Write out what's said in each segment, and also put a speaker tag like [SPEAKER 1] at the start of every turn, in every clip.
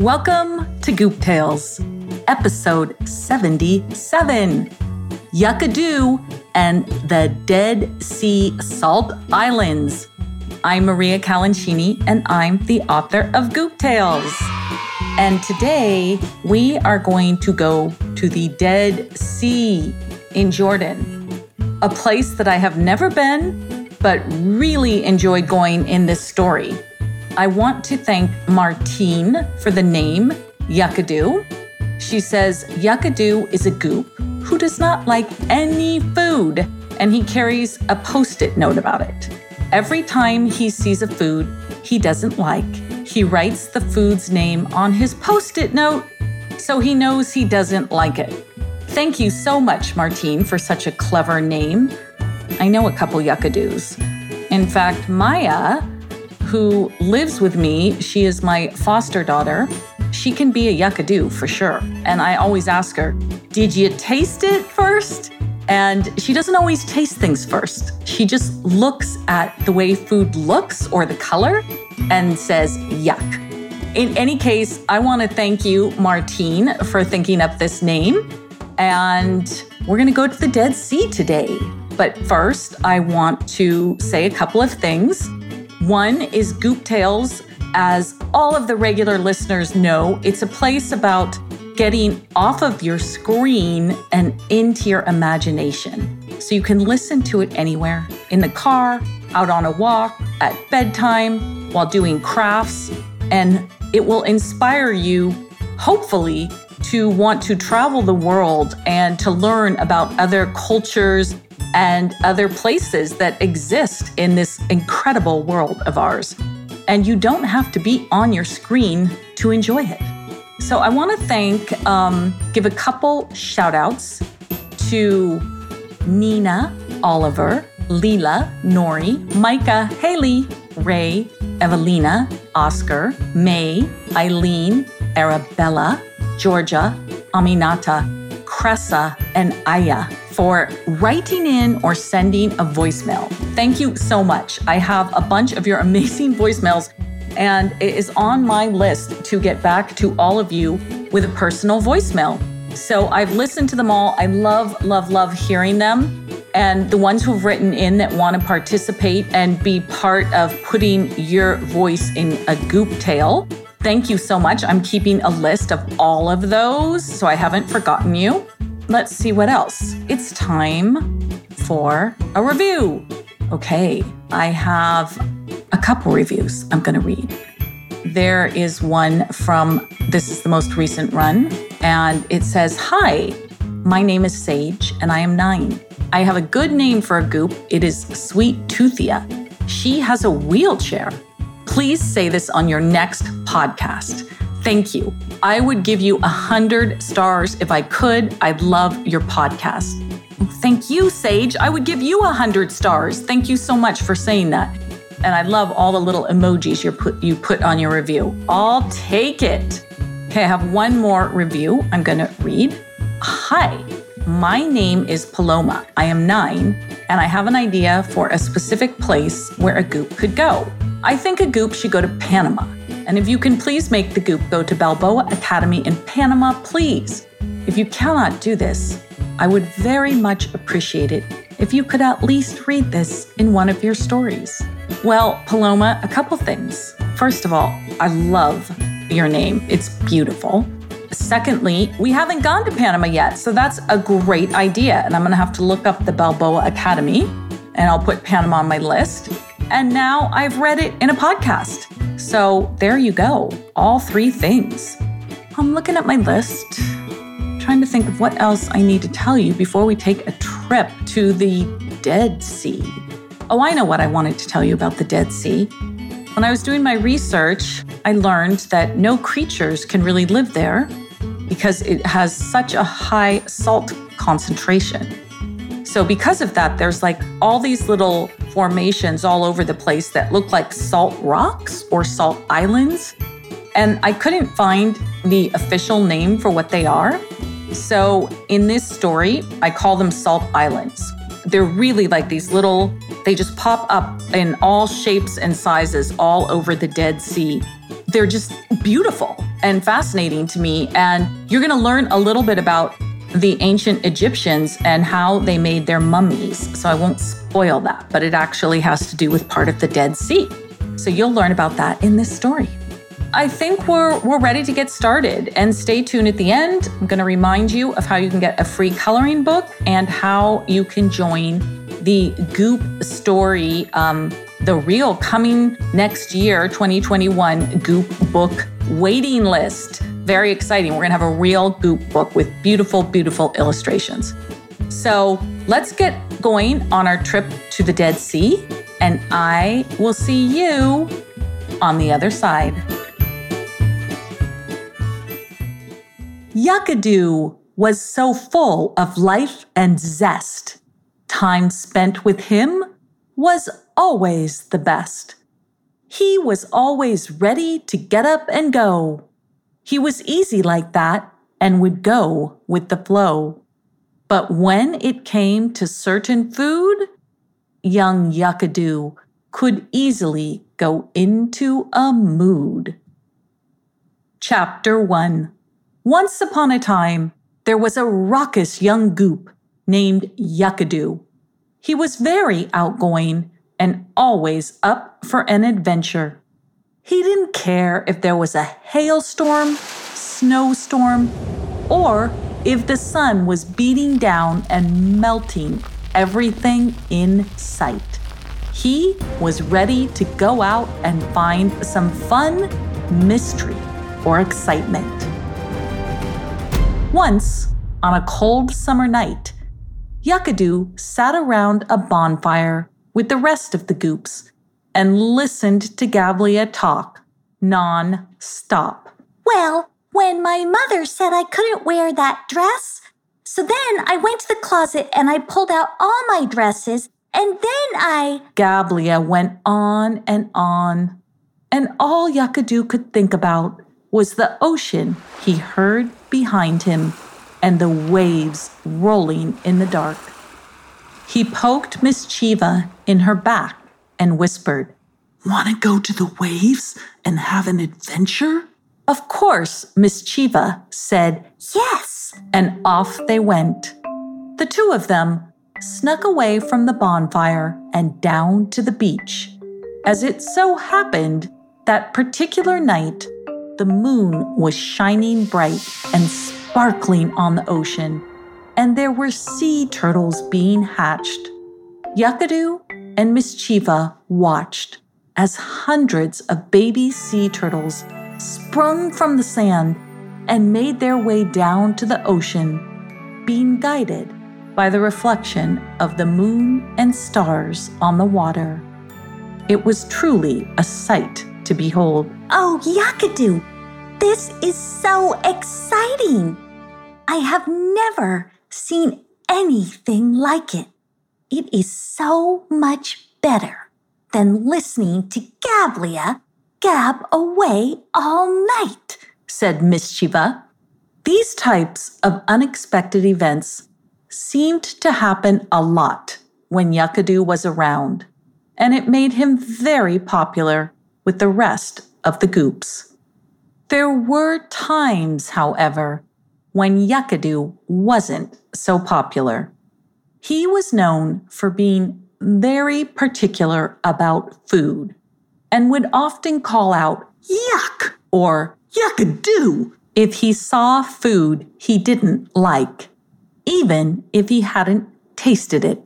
[SPEAKER 1] Welcome to Goop Tales, episode 77 Yucca and the Dead Sea Salt Islands. I'm Maria Calancini, and I'm the author of Goop Tales. And today we are going to go to the Dead Sea in Jordan, a place that I have never been, but really enjoyed going in this story. I want to thank Martine for the name Yuckadoo. She says Yuckadoo is a goop who does not like any food, and he carries a post it note about it. Every time he sees a food he doesn't like, he writes the food's name on his post it note so he knows he doesn't like it. Thank you so much, Martine, for such a clever name. I know a couple Yuckadoos. In fact, Maya, who lives with me. She is my foster daughter. She can be a yuckadoo for sure. And I always ask her, Did you taste it first? And she doesn't always taste things first. She just looks at the way food looks or the color and says, Yuck. In any case, I want to thank you, Martine, for thinking up this name. And we're going to go to the Dead Sea today. But first, I want to say a couple of things. One is Goop Tales. As all of the regular listeners know, it's a place about getting off of your screen and into your imagination. So you can listen to it anywhere in the car, out on a walk, at bedtime, while doing crafts, and it will inspire you, hopefully, to want to travel the world and to learn about other cultures and other places that exist in this incredible world of ours. And you don't have to be on your screen to enjoy it. So I want to thank, um, give a couple shout outs to Nina, Oliver, Leela, Nori, Micah, Haley, Ray, Evelina, Oscar, May, Eileen, Arabella, Georgia, Aminata, Cressa, and Aya for writing in or sending a voicemail. Thank you so much. I have a bunch of your amazing voicemails, and it is on my list to get back to all of you with a personal voicemail. So I've listened to them all. I love, love, love hearing them. And the ones who've written in that want to participate and be part of putting your voice in a goop tale, thank you so much. I'm keeping a list of all of those, so I haven't forgotten you. Let's see what else. It's time for a review. Okay, I have a couple reviews I'm going to read. There is one from, this is the most recent run, and it says, Hi, my name is Sage, and I am nine. I have a good name for a goop. It is Sweet Toothia. She has a wheelchair. Please say this on your next podcast. Thank you. I would give you a hundred stars if I could. I'd love your podcast. Thank you, Sage. I would give you a hundred stars. Thank you so much for saying that. And I love all the little emojis you put you put on your review. I'll take it. Okay, I have one more review I'm gonna read. Hi, my name is Paloma. I am nine, and I have an idea for a specific place where a goop could go. I think a goop should go to Panama. And if you can please make the goop go to Balboa Academy in Panama, please. If you cannot do this, I would very much appreciate it if you could at least read this in one of your stories. Well, Paloma, a couple things. First of all, I love your name, it's beautiful. Secondly, we haven't gone to Panama yet, so that's a great idea. And I'm gonna have to look up the Balboa Academy and I'll put Panama on my list. And now I've read it in a podcast. So there you go, all three things. I'm looking at my list, trying to think of what else I need to tell you before we take a trip to the Dead Sea. Oh, I know what I wanted to tell you about the Dead Sea. When I was doing my research, I learned that no creatures can really live there because it has such a high salt concentration. So, because of that, there's like all these little formations all over the place that look like salt rocks or salt islands. And I couldn't find the official name for what they are. So, in this story, I call them salt islands. They're really like these little, they just pop up in all shapes and sizes all over the Dead Sea. They're just beautiful. and fascinating to me. And you're going to learn a little bit about the ancient Egyptians and how they made their mummies. So I won't spoil that, but it actually has to do with part of the Dead Sea. So you'll learn about that in this story. I think we're we're ready to get started and stay tuned at the end. I'm going to remind you of how you can get a free coloring book and how you can join the Goop story um, the real coming next year 2021 Goop book waiting list. Very exciting. We're going to have a real Goop book with beautiful beautiful illustrations. So, let's get going on our trip to the Dead Sea and I will see you on the other side. Yuckadoo was so full of life and zest. Time spent with him was always the best. He was always ready to get up and go. He was easy like that and would go with the flow. But when it came to certain food, young Yuckadoo could easily go into a mood. Chapter 1 once upon a time, there was a raucous young goop named Yuckadoo. He was very outgoing and always up for an adventure. He didn't care if there was a hailstorm, snowstorm, or if the sun was beating down and melting everything in sight. He was ready to go out and find some fun, mystery, or excitement. Once, on a cold summer night, Yuckadoo sat around a bonfire with the rest of the goops and listened to Gablia talk non stop.
[SPEAKER 2] Well, when my mother said I couldn't wear that dress, so then I went to the closet and I pulled out all my dresses and then I.
[SPEAKER 1] Gablia went on and on, and all Yuckadoo could think about was the ocean he heard behind him and the waves rolling in the dark. He poked Miss Chiva in her back and whispered,
[SPEAKER 3] Want to go to the waves and have an adventure?
[SPEAKER 1] Of course, Miss Chiva said,
[SPEAKER 2] Yes.
[SPEAKER 1] And off they went. The two of them snuck away from the bonfire and down to the beach. As it so happened, that particular night, the moon was shining bright and sparkling on the ocean, and there were sea turtles being hatched. Yuckadoo and Miss Chiva watched as hundreds of baby sea turtles sprung from the sand and made their way down to the ocean, being guided by the reflection of the moon and stars on the water. It was truly a sight to behold.
[SPEAKER 2] Oh, Yuckadoo, this is so exciting! I have never seen anything like it. It is so much better than listening to Gablia gab away all night,
[SPEAKER 1] said Miss. These types of unexpected events seemed to happen a lot when Yuckadoo was around, and it made him very popular with the rest of the goops. There were times, however, when Yuckadoo wasn't so popular. He was known for being very particular about food and would often call out, Yuck! or Yuckadoo if he saw food he didn't like, even if he hadn't tasted it.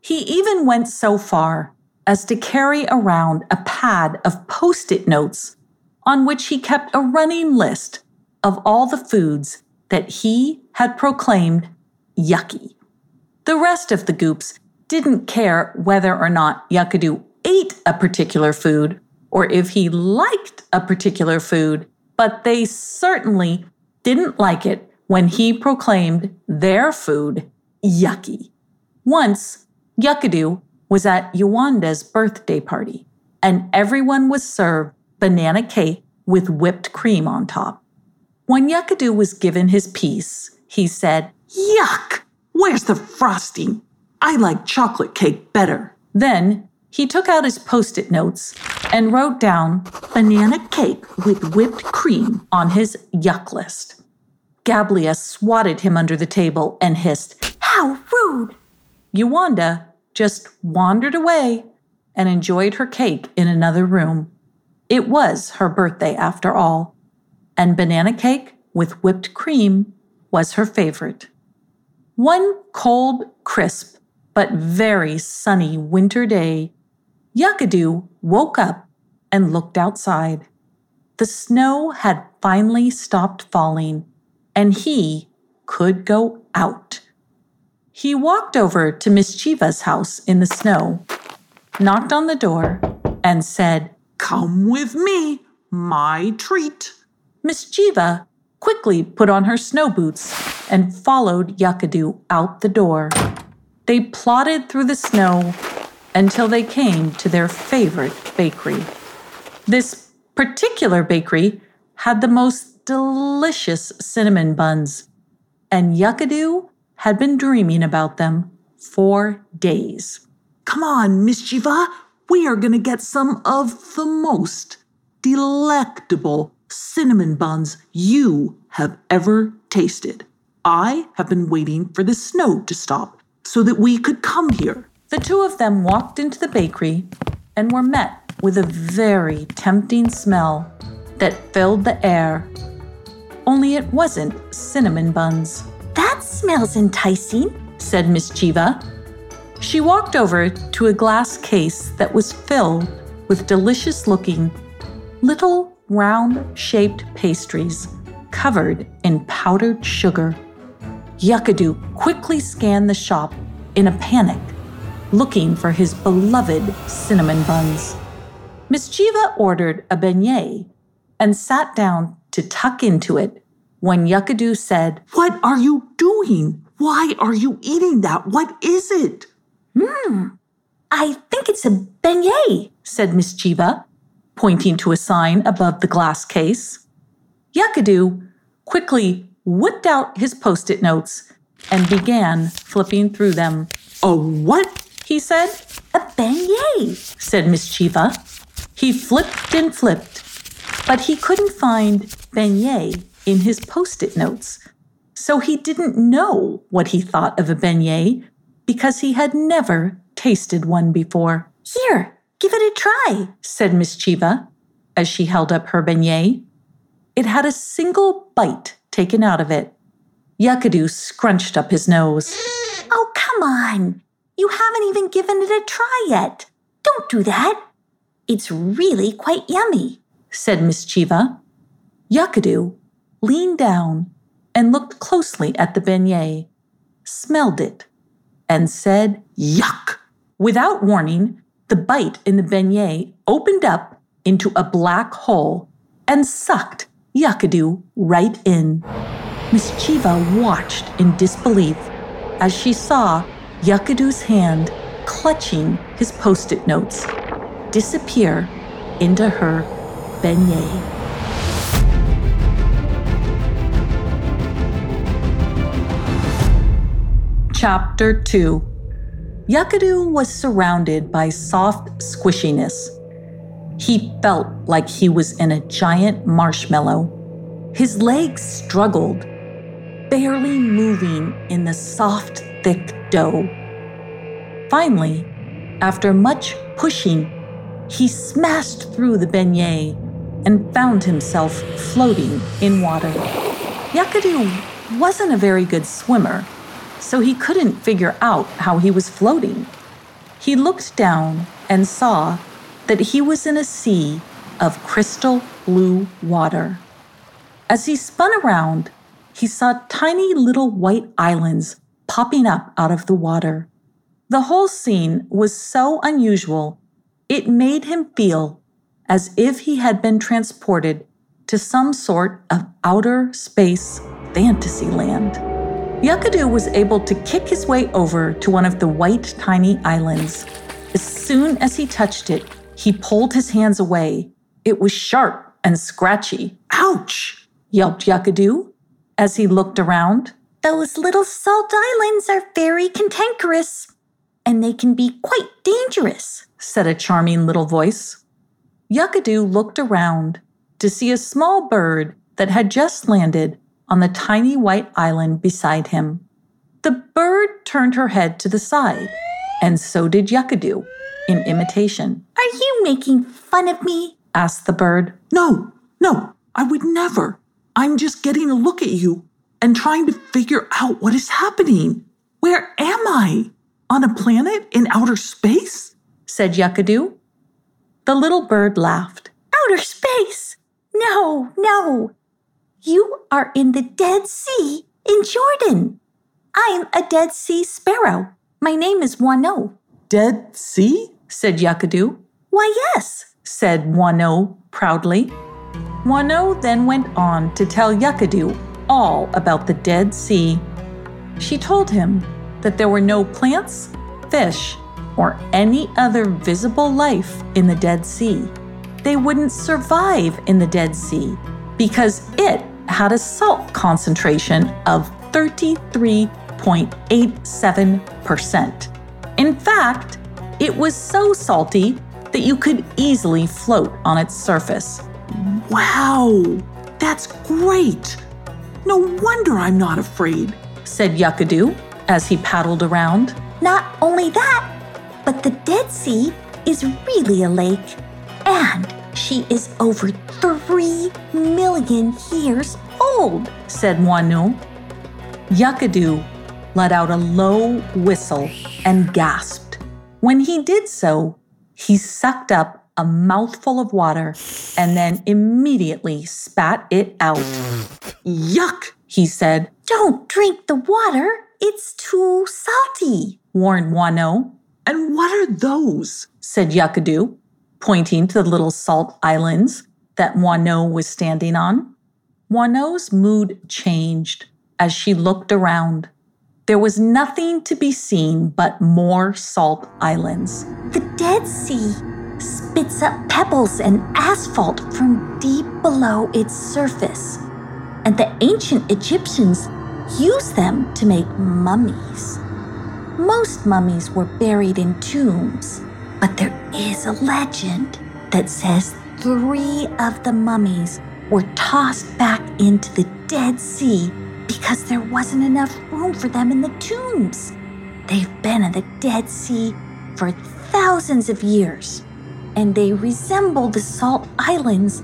[SPEAKER 1] He even went so far as to carry around a pad of post it notes on which he kept a running list of all the foods that he had proclaimed yucky. The rest of the goops didn't care whether or not Yuckadoo ate a particular food or if he liked a particular food, but they certainly didn't like it when he proclaimed their food yucky. Once, Yuckadoo was at Yuanda's birthday party, and everyone was served banana cake with whipped cream on top. When Yuckadoo was given his piece, he said,
[SPEAKER 3] Yuck! Where's the frosting? I like chocolate cake better.
[SPEAKER 1] Then He took out his post it notes and wrote down banana cake with whipped cream on his yuck list. Gablia swatted him under the table and hissed,
[SPEAKER 2] How rude!
[SPEAKER 1] Yawanda just wandered away and enjoyed her cake in another room. It was her birthday after all, and banana cake with whipped cream was her favorite. One cold, crisp, but very sunny winter day, Yuckadoo woke up and looked outside. The snow had finally stopped falling, and he could go out. He walked over to Miss Chiva's house in the snow, knocked on the door, and said,
[SPEAKER 3] Come with me, my treat.
[SPEAKER 1] Miss Chiva quickly put on her snow boots and followed Yuckadoo out the door. They plodded through the snow until they came to their favorite bakery. This particular bakery had the most delicious cinnamon buns, and Yuckadoo had been dreaming about them for days.
[SPEAKER 3] Come on, Miss. We are going to get some of the most delectable cinnamon buns you have ever tasted. I have been waiting for the snow to stop so that we could come here.
[SPEAKER 1] The two of them walked into the bakery and were met with a very tempting smell that filled the air. Only it wasn't cinnamon buns,
[SPEAKER 2] That smells enticing.
[SPEAKER 1] said Miss Chiva. She walked over to a glass case that was filled with delicious looking little round shaped pastries covered in powdered sugar. Yuckadoo quickly scanned the shop in a panic, looking for his beloved cinnamon buns. Miss Chiva ordered a beignet and sat down to tuck into it when Yuckadoo said,
[SPEAKER 3] What are you doing? Why are you eating that? What is it?
[SPEAKER 2] Hmm, I think it's a beignet.
[SPEAKER 1] said Miss Chiva, pointing to a sign above the glass case. Yuckadoo quickly whipped out his post it notes and began flipping through them.
[SPEAKER 3] A what?
[SPEAKER 1] He said,
[SPEAKER 2] A beignet.
[SPEAKER 1] said Miss Chiva. He flipped and flipped, but he couldn't find beignet in his post it notes. So he didn't know what he thought of a beignet because he had never tasted one before.
[SPEAKER 2] Here, give it a try.
[SPEAKER 1] said Miss Chiva as she held up her beignet. It had a single bite taken out of it. Yuckadoo scrunched up his nose.
[SPEAKER 2] Oh, come on. You haven't even given it a try yet. Don't do that. It's really quite yummy.
[SPEAKER 1] said Miss Chiva. Yuckadoo leaned down and looked closely at the beignet, smelled it, and said,
[SPEAKER 3] Yuck!
[SPEAKER 1] Without warning, the bite in the beignet opened up into a black hole and sucked Yuckadoo right in. Miss Chiva watched in disbelief as she saw Yuckadoo's hand clutching his post it notes disappear into her beignet. Chapter 2 Yuckadoo was surrounded by soft squishiness. He felt like he was in a giant marshmallow. His legs struggled, barely moving in the soft, thick dough. Finally, after much pushing, he smashed through the beignet and found himself floating in water. Yuckadoo wasn't a very good swimmer, so he couldn't figure out how he was floating. He looked down and saw that he was in a sea of crystal blue water. As he spun around, he saw tiny little white islands popping up out of the water. The whole scene was so unusual, it made him feel as if he had been transported to some sort of outer space fantasy land. Yuckadoo was able to kick his way over to one of the white tiny islands. As soon as he touched it, he pulled his hands away. It was sharp and scratchy.
[SPEAKER 3] Ouch!
[SPEAKER 1] Yelped Yuckadoo as he looked around.
[SPEAKER 2] Those little salt islands are very cantankerous. and they can be quite dangerous,
[SPEAKER 1] said a charming little voice. Yuckadoo looked around to see a small bird that had just landed on the tiny white island beside him. The bird turned her head to the side, and so did Yuckadoo in imitation.
[SPEAKER 2] Are you making fun of me?
[SPEAKER 1] asked the bird.
[SPEAKER 3] No, no, I would never. I'm just getting a look at you and trying to figure out what is happening. Where am I? On a planet in outer space?
[SPEAKER 1] said Yuckadoo. The little bird laughed.
[SPEAKER 2] Outer space? No, no. You are in the Dead Sea in Jordan. I'm a Dead Sea sparrow. My name is Moineau.
[SPEAKER 3] Dead Sea?
[SPEAKER 1] said Yuckadoo.
[SPEAKER 2] Why, yes,
[SPEAKER 1] said Moineau proudly. Moineau then went on to tell Yuckadoo all about the Dead Sea. She told him that there were no plants, fish, or any other visible life in the Dead Sea. They wouldn't survive in the Dead Sea because it had a salt concentration of 33.87%. In fact, it was so salty that you could easily float on its surface.
[SPEAKER 3] Wow, that's great. No wonder I'm not afraid,
[SPEAKER 1] said Yuckadoo as he paddled around.
[SPEAKER 2] Not only that, but the Dead Sea is really a lake, and she is over three million years old,
[SPEAKER 1] said Moineau. Yuckadoo let out a low whistle and gasped. When he did so, he sucked up a mouthful of water and then immediately spat it out.
[SPEAKER 3] Yuck,
[SPEAKER 1] he said.
[SPEAKER 2] Don't drink the water. It's too salty,
[SPEAKER 1] warned Moineau.
[SPEAKER 3] And what are those?
[SPEAKER 1] said Yuckadoo, pointing to the little salt islands that Moineau was standing on. Moineau's mood changed as she looked around. There was nothing to be seen but more salt islands.
[SPEAKER 2] The Dead Sea spits up pebbles and asphalt from deep below its surface, and the ancient Egyptians used them to make mummies. Most mummies were buried in tombs, but there is a legend that says three of the mummies were tossed back into the Dead Sea because there wasn't enough room for them in the tombs. They've been in the Dead Sea for thousands of years, and they resemble the salt islands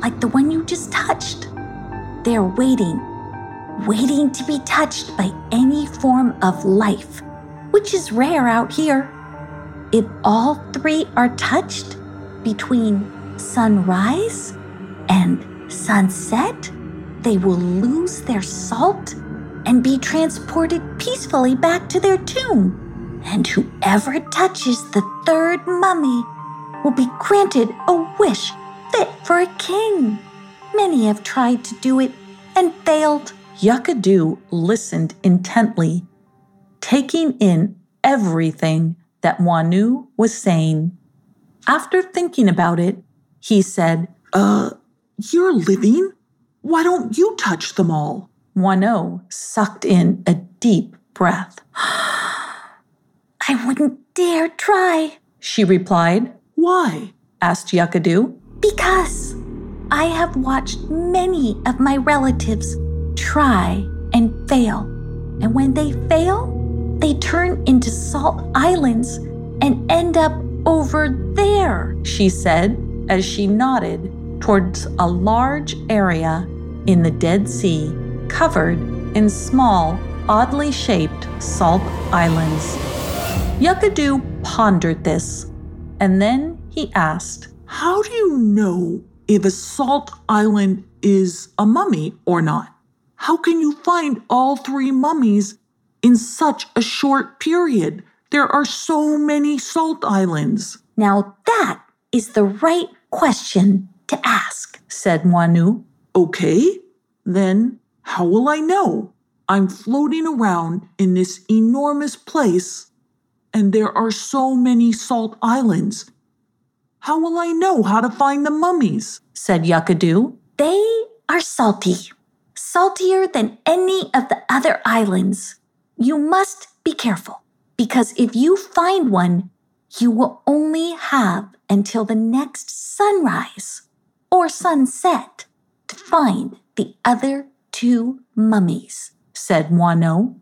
[SPEAKER 2] like the one you just touched. They're waiting, waiting to be touched by any form of life, which is rare out here. If all three are touched between sunrise and sunset, they will lose their salt and be transported peacefully back to their tomb. And whoever touches the third mummy will be granted a wish fit for a king. Many have tried to do it and failed.
[SPEAKER 1] Yuckadoo listened intently, taking in everything that Moineau was saying. After thinking about it, he said,
[SPEAKER 3] Uh, you're living? Why don't you touch them all?
[SPEAKER 1] Moineau sucked in a deep breath.
[SPEAKER 2] I wouldn't dare try,
[SPEAKER 1] she replied.
[SPEAKER 3] Why?
[SPEAKER 1] asked Yuckadoo.
[SPEAKER 2] Because I have watched many of my relatives try and fail. And when they fail, they turn into salt islands and end up over there, she said as she nodded towards a large area in the Dead Sea covered in small, oddly shaped salt islands. Yuckadoo pondered this, and then he asked,
[SPEAKER 3] How do you know if a salt island is a mummy or not? How can you find all three mummies in such a short period? There are so many salt islands.
[SPEAKER 2] Now that is the right question to ask,
[SPEAKER 1] said Moineau.
[SPEAKER 3] Okay, then how will I know? I'm floating around in this enormous place and there are so many salt islands. How will I know how to find the mummies?
[SPEAKER 1] said Yuckadoo.
[SPEAKER 2] They are salty, saltier than any of the other islands. You must be careful Because if you find one, you will only have until the next sunrise or sunset to find the other two mummies, said Moineau.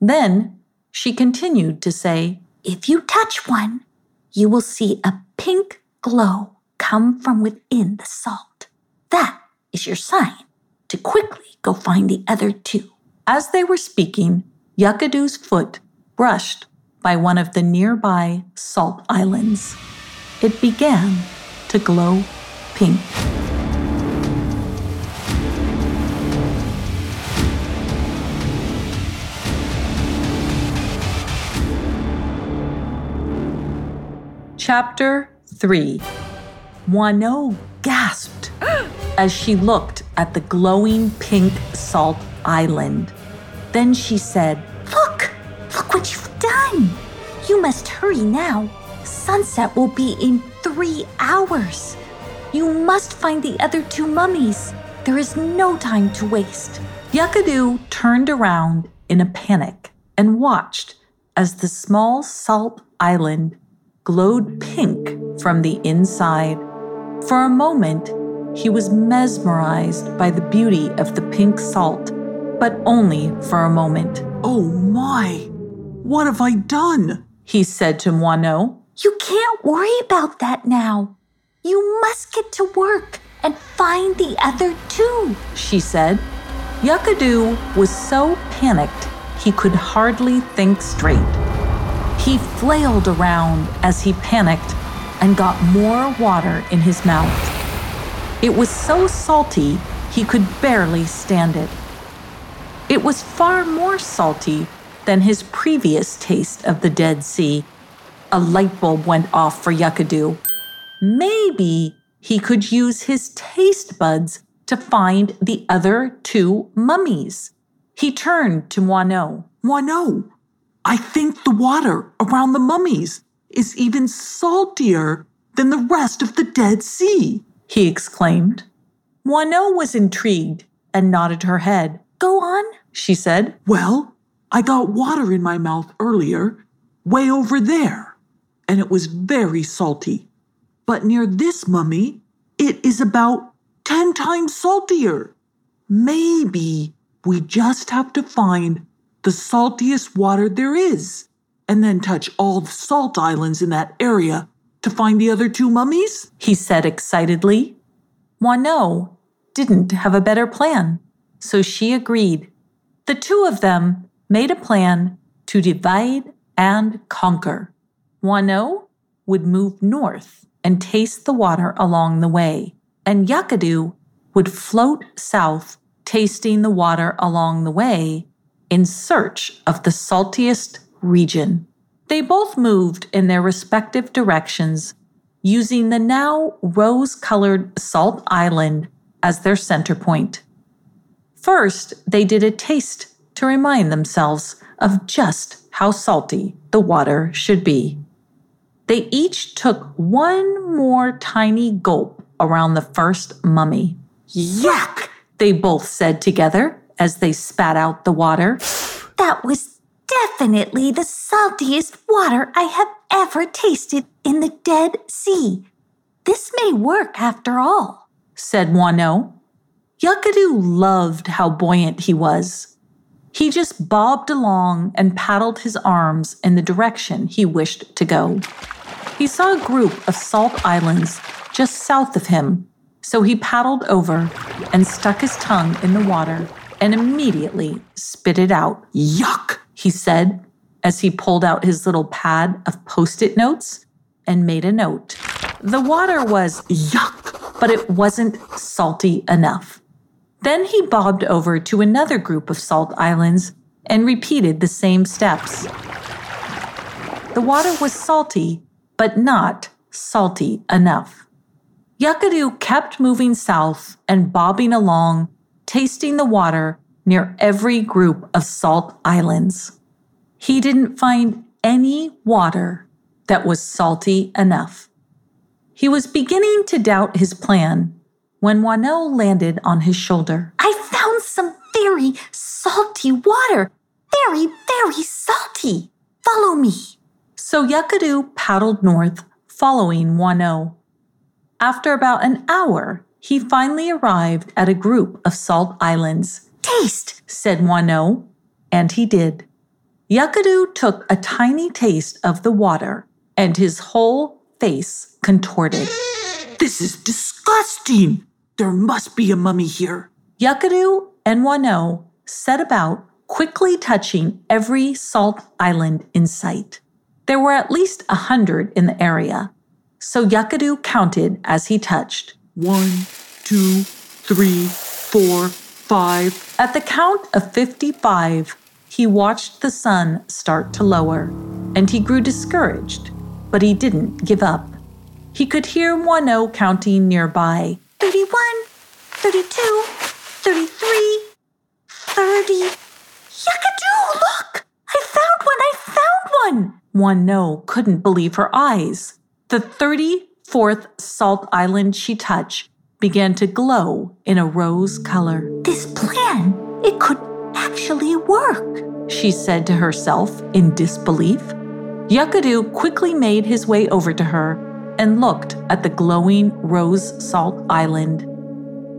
[SPEAKER 1] Then she continued to say,
[SPEAKER 2] If you touch one, you will see a pink glow come from within the salt. That is your sign to quickly go find the other two.
[SPEAKER 1] As they were speaking, Yuckadoo's foot brushed by one of the nearby salt islands. It began to glow Chapter 3 Moineau gasped as she looked at the glowing pink salt island. Then she said,
[SPEAKER 2] Look! Look what you've done! You must hurry now. Sunset will be in three hours. You must find the other two mummies. There is no time to waste.
[SPEAKER 1] Yuckadoo turned around in a panic and watched as the small salt island glowed pink from the inside. For a moment, he was mesmerized by the beauty of the pink salt, but only for a moment.
[SPEAKER 3] Oh my! What have I done?
[SPEAKER 1] He said to Moineau.
[SPEAKER 2] You can't worry about that now. You must get to work and find the other two,
[SPEAKER 1] she said. Yuckadoo was so panicked he could hardly think straight. He flailed around as he panicked and got more water in his mouth. It was so salty he could barely stand it. It was far more salty than his previous taste of the Dead Sea. A light bulb went off for Yuckadoo. Maybe he could use his taste buds to find the other two mummies. He turned to Moineau.
[SPEAKER 3] Moineau, I think the water around the mummies is even saltier than the rest of the Dead Sea,
[SPEAKER 1] he exclaimed. Moineau was intrigued and nodded her head.
[SPEAKER 2] Go on,
[SPEAKER 1] she said.
[SPEAKER 3] Well, I got water in my mouth earlier, way over there, and it was very salty. But near this mummy, it is about 10 times saltier. Maybe we just have to find the saltiest water there is and then touch all the salt islands in that area to find the other two mummies?
[SPEAKER 1] He said excitedly. Moineau didn't have a better plan, so she agreed. The two of them made a plan to divide and conquer. Moineau would move north and taste the water along the way, and Yuckadoo would float south, tasting the water along the way in search of the saltiest region. They both moved in their respective directions, using the now rose colored Salt Island as their center point. First, they did a taste to remind themselves of just how salty the water should be. They each took one more tiny gulp around the first mummy.
[SPEAKER 3] Yuck!
[SPEAKER 1] They both said together as they spat out the water.
[SPEAKER 2] That was definitely the saltiest water I have ever tasted in the Dead Sea. This may work after all,
[SPEAKER 1] said Moineau. Yuckadoo loved how buoyant he was. He just bobbed along and paddled his arms in the direction he wished to go. He saw a group of salt islands just south of him, so he paddled over and stuck his tongue in the water and immediately spit it out.
[SPEAKER 3] Yuck,
[SPEAKER 1] he said as he pulled out his little pad of post it notes and made a note. The water was
[SPEAKER 3] yuck,
[SPEAKER 1] but it wasn't salty enough. Then he bobbed over to another group of salt islands and repeated the same steps. The water was salty, but not salty enough. Yuckadoo kept moving south and bobbing along, tasting the water near every group of salt islands. He didn't find any water that was salty enough. He was beginning to doubt his plan when Moineau landed on his shoulder.
[SPEAKER 2] I found some very salty water. Very, very salty. Follow me.
[SPEAKER 1] So Yuckadoo paddled north, following Moineau. After about an hour, he finally arrived at a group of salt islands.
[SPEAKER 2] Taste,
[SPEAKER 1] said Moineau, and he did. Yuckadoo took a tiny taste of the water, and his whole face contorted.
[SPEAKER 3] This is disgusting. There must be a mummy here.
[SPEAKER 1] Yuckadoo and Moineau set about quickly touching every salt island in sight. There were at least a hundred in the area, so Yuckadoo counted as he touched.
[SPEAKER 3] One, two, three, four, five.
[SPEAKER 1] At the count of 55, he watched the sun start to lower, and he grew discouraged, but he didn't give up. He could hear Moineau counting nearby
[SPEAKER 2] 31, 32, 33, 30. Yuckadoo, look! I found one! I found one!
[SPEAKER 1] Moineau couldn't believe her eyes. The 34th salt island she touched began to glow in a rose color.
[SPEAKER 2] This plan, it could actually work,
[SPEAKER 1] she said to herself in disbelief. Yuckadoo quickly made his way over to her and looked at the glowing rose salt island.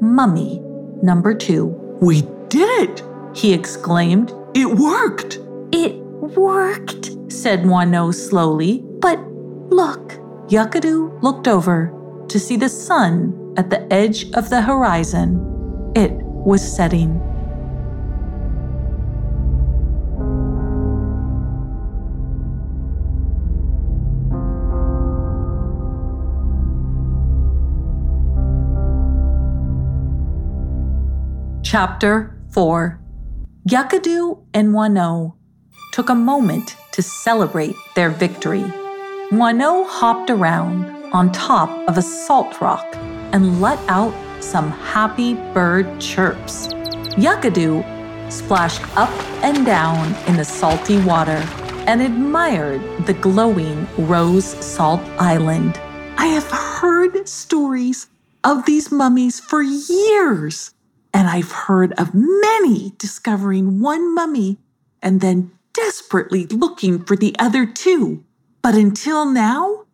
[SPEAKER 1] Mummy number two.
[SPEAKER 3] We did it!
[SPEAKER 1] He exclaimed.
[SPEAKER 3] It worked!
[SPEAKER 2] It worked,
[SPEAKER 1] said Moineau slowly.
[SPEAKER 2] But look.
[SPEAKER 1] Yuckadoo looked over to see the sun at the edge of the horizon. It was setting. Chapter 4 Yuckadoo and Moineau took a moment to celebrate their victory. Moineau hopped around on top of a salt rock and let out some happy bird chirps. Yuckadoo splashed up and down in the salty water and admired the glowing rose salt island.
[SPEAKER 3] I have heard stories of these mummies for years. And I've heard of many discovering one mummy and then desperately looking for the other two. But until now,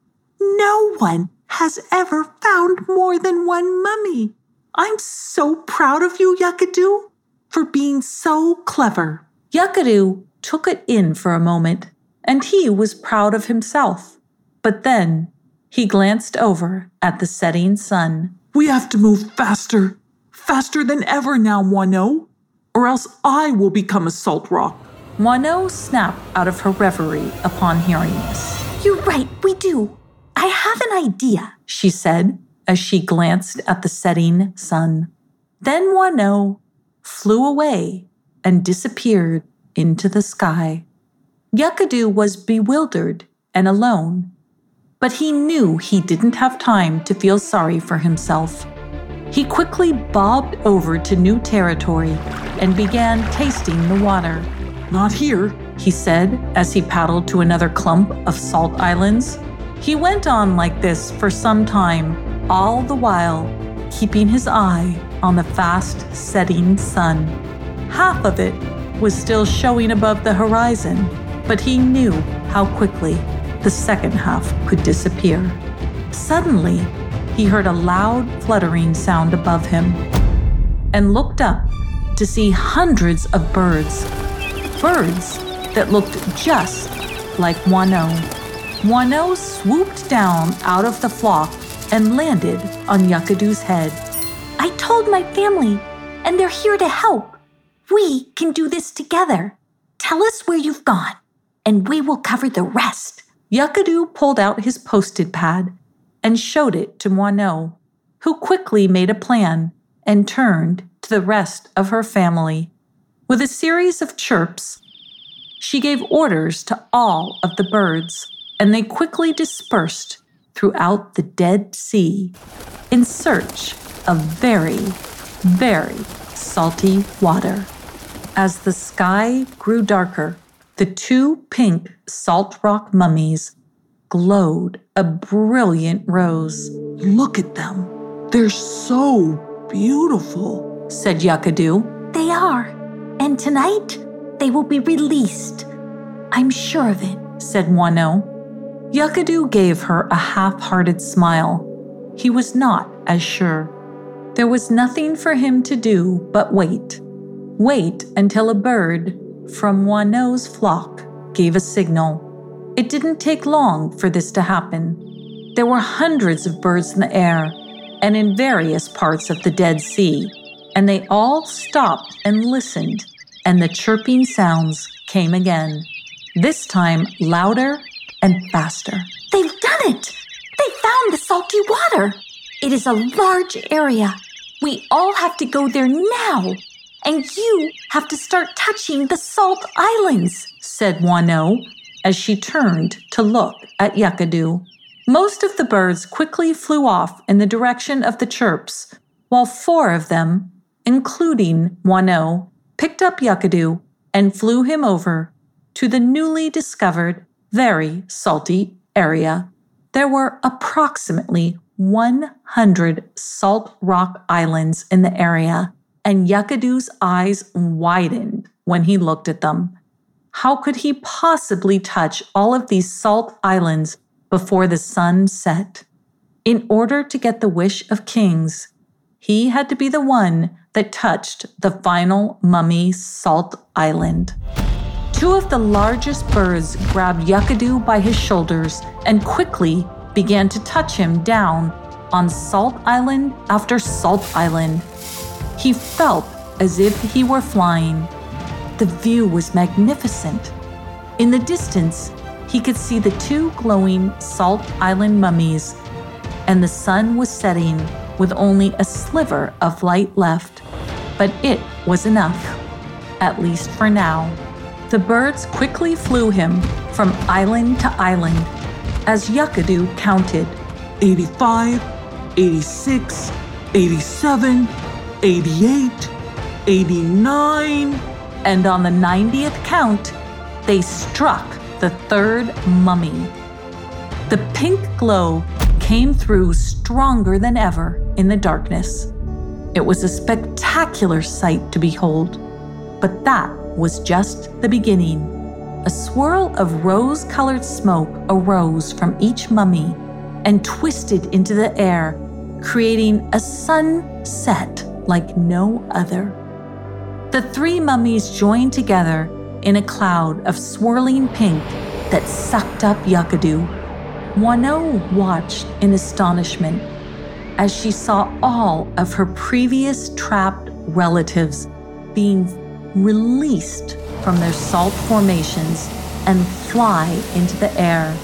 [SPEAKER 3] no one has ever found more than one mummy. I'm so proud of you, Yuckadoo, for being so clever.
[SPEAKER 1] Yuckadoo took it in for a moment, and he was proud of himself. But then he glanced over at the setting sun.
[SPEAKER 3] We have to move faster, faster than ever now, Moineau, or else I will become a salt rock.
[SPEAKER 1] Moineau snapped out of her reverie upon hearing this.
[SPEAKER 2] You're right, we do. I have an idea,
[SPEAKER 1] she said as she glanced at the setting sun. Then Moineau flew away and disappeared into the sky. Yuckadoo was bewildered and alone, but he knew he didn't have time to feel sorry for himself. He quickly bobbed over to new territory and began tasting the water.
[SPEAKER 3] Not here,
[SPEAKER 1] he said as he paddled to another clump of salt islands. He went on like this for some time, all the while keeping his eye on the fast setting sun. Half of it was still showing above the horizon, but he knew how quickly the second half could disappear. Suddenly, he heard a loud fluttering sound above him and looked up to see hundreds of birds. Birds that looked just like Moineau. Moineau swooped down out of the flock and landed on Yuckadoo's head.
[SPEAKER 2] I told my family, and they're here to help. We can do this together. Tell us where you've gone, and we will cover the rest.
[SPEAKER 1] Yakadu pulled out his post-it pad and showed it to Moineau, who quickly made a plan and turned to the rest of her family. With a series of chirps, she gave orders to all of the birds, and they quickly dispersed throughout the Dead Sea in search of very, very salty water. As the sky grew darker, the two pink salt rock mummies glowed a brilliant rose.
[SPEAKER 3] Look at them. They're so beautiful,
[SPEAKER 1] said Yuckadoo.
[SPEAKER 2] They are. And tonight, they will be released. I'm sure of it.
[SPEAKER 1] said Moineau. Yuckadoo gave her a half hearted smile. He was not as sure. There was nothing for him to do but wait. Wait until a bird from Moineau's flock gave a signal. It didn't take long for this to happen. There were hundreds of birds in the air and in various parts of the Dead Sea, and they all stopped and listened, and the chirping sounds came again, this time louder and faster.
[SPEAKER 2] They've done it! They found the salty water! It is a large area. We all have to go there now. And you have to start touching the salt islands,
[SPEAKER 1] said Wano as she turned to look at Yuckadoo. Most of the birds quickly flew off in the direction of the chirps, while four of them, including Wano, picked up Yuckadoo and flew him over to the newly discovered, very salty area. There were approximately 100 salt rock islands in the area, and Yuckadoo's eyes widened when he looked at them. How could he possibly touch all of these salt islands before the sun set? In order to get the wish of kings, he had to be the one that touched the final mummy salt island. Two of the largest birds grabbed Yuckadoo by his shoulders and quickly began to touch him down on Salt Island after Salt Island. He felt as if he were flying. The view was magnificent. In the distance, he could see the two glowing Salt Island mummies, and the sun was setting with only a sliver of light left. But it was enough, at least for now. The birds quickly flew him from island to island as Yuckadoo counted
[SPEAKER 3] 85, 86, 87, 88, 89.
[SPEAKER 1] And on the 90th count, they struck the third mummy. The pink glow came through stronger than ever in the darkness. It was a spectacular sight to behold, but that was just the beginning. A swirl of rose colored smoke arose from each mummy and twisted into the air, creating a sunset like no other. The three mummies joined together in a cloud of swirling pink that sucked up Yuckadoo. Wano watched in astonishment as she saw all of her previous trapped relatives being released from their salt formations and fly into the air.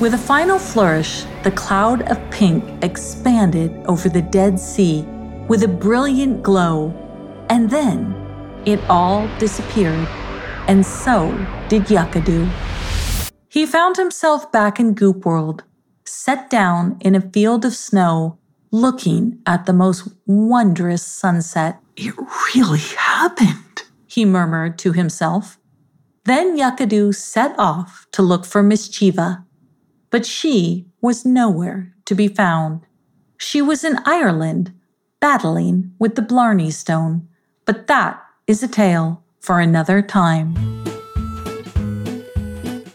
[SPEAKER 1] With a final flourish, the cloud of pink expanded over the Dead Sea with a brilliant glow, and then it all disappeared, and so did Yuckadoo. He found himself back in Goop World, set down in a field of snow, looking at the most wondrous sunset.
[SPEAKER 3] It really happened
[SPEAKER 1] he murmured to himself. Then Yuckadoo set off to look for Mischieva, but she was nowhere to be found. She was in Ireland, battling with the Blarney Stone, but that is a tale for another time.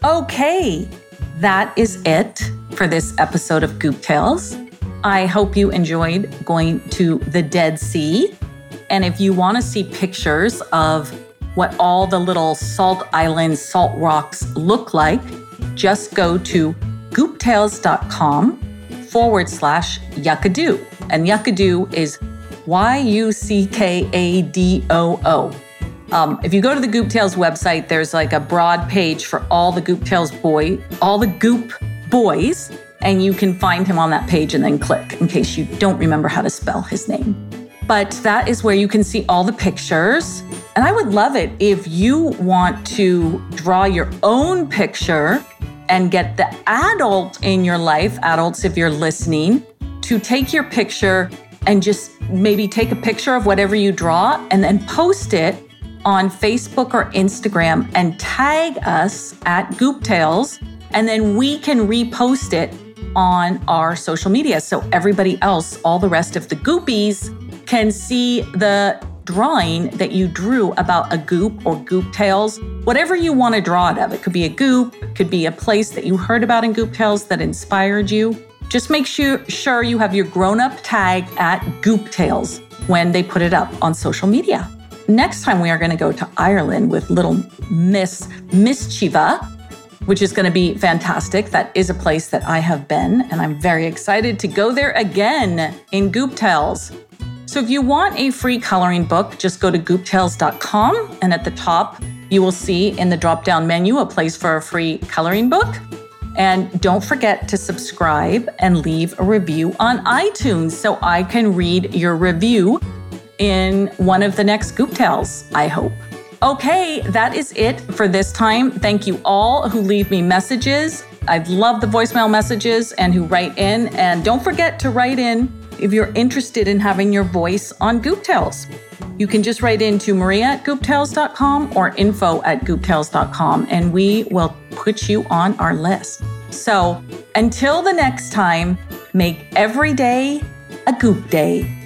[SPEAKER 1] Okay, that is it for this episode of Goop Tales. I hope you enjoyed going to the Dead Sea and if you want to see pictures of what all the little salt islands, salt rocks look like, just go to gooptales.com forward slash yuckadoo. And yuckadoo is Y U C K A D O O. Um, if you go to the Goop Tales website, there's like a broad page for all the Goop Tales boy, all the Goop boys, and you can find him on that page and then click in case you don't remember how to spell his name. But that is where you can see all the pictures. And I would love it if you want to draw your own picture and get the adult in your life, adults, if you're listening, to take your picture and just maybe take a picture of whatever you draw and then post it on Facebook or Instagram and tag us at Goop Tales. And then we can repost it on our social media. So everybody else, all the rest of the goopies, can see the drawing that you drew about a goop or goop tales, whatever you want to draw it of. It could be a goop, could be a place that you heard about in Goop Tales that inspired you. Just make sure, you have your grown up tag at Goop Tales when they put it up on social media. Next time, we are going to go to Ireland with little Miss Mischieva, which is going to be fantastic. That is a place that I have been, and I'm very excited to go there again in Goop Tales. So if you want a free coloring book, just go to gooptales.com, and at the top, you will see in the drop down menu a place for a free coloring book. And don't forget to subscribe and leave a review on iTunes so I can read your review in one of the next Goop Tales, I hope. Okay, that is it for this time. Thank you all who leave me messages. I love the voicemail messages and who write in. And don't forget to write in if you're interested in having your voice on Goop Tales. You can just write in to maria at gooptales.com or info at gooptales.com and we will put you on our list. So until the next time, make every day a goop day.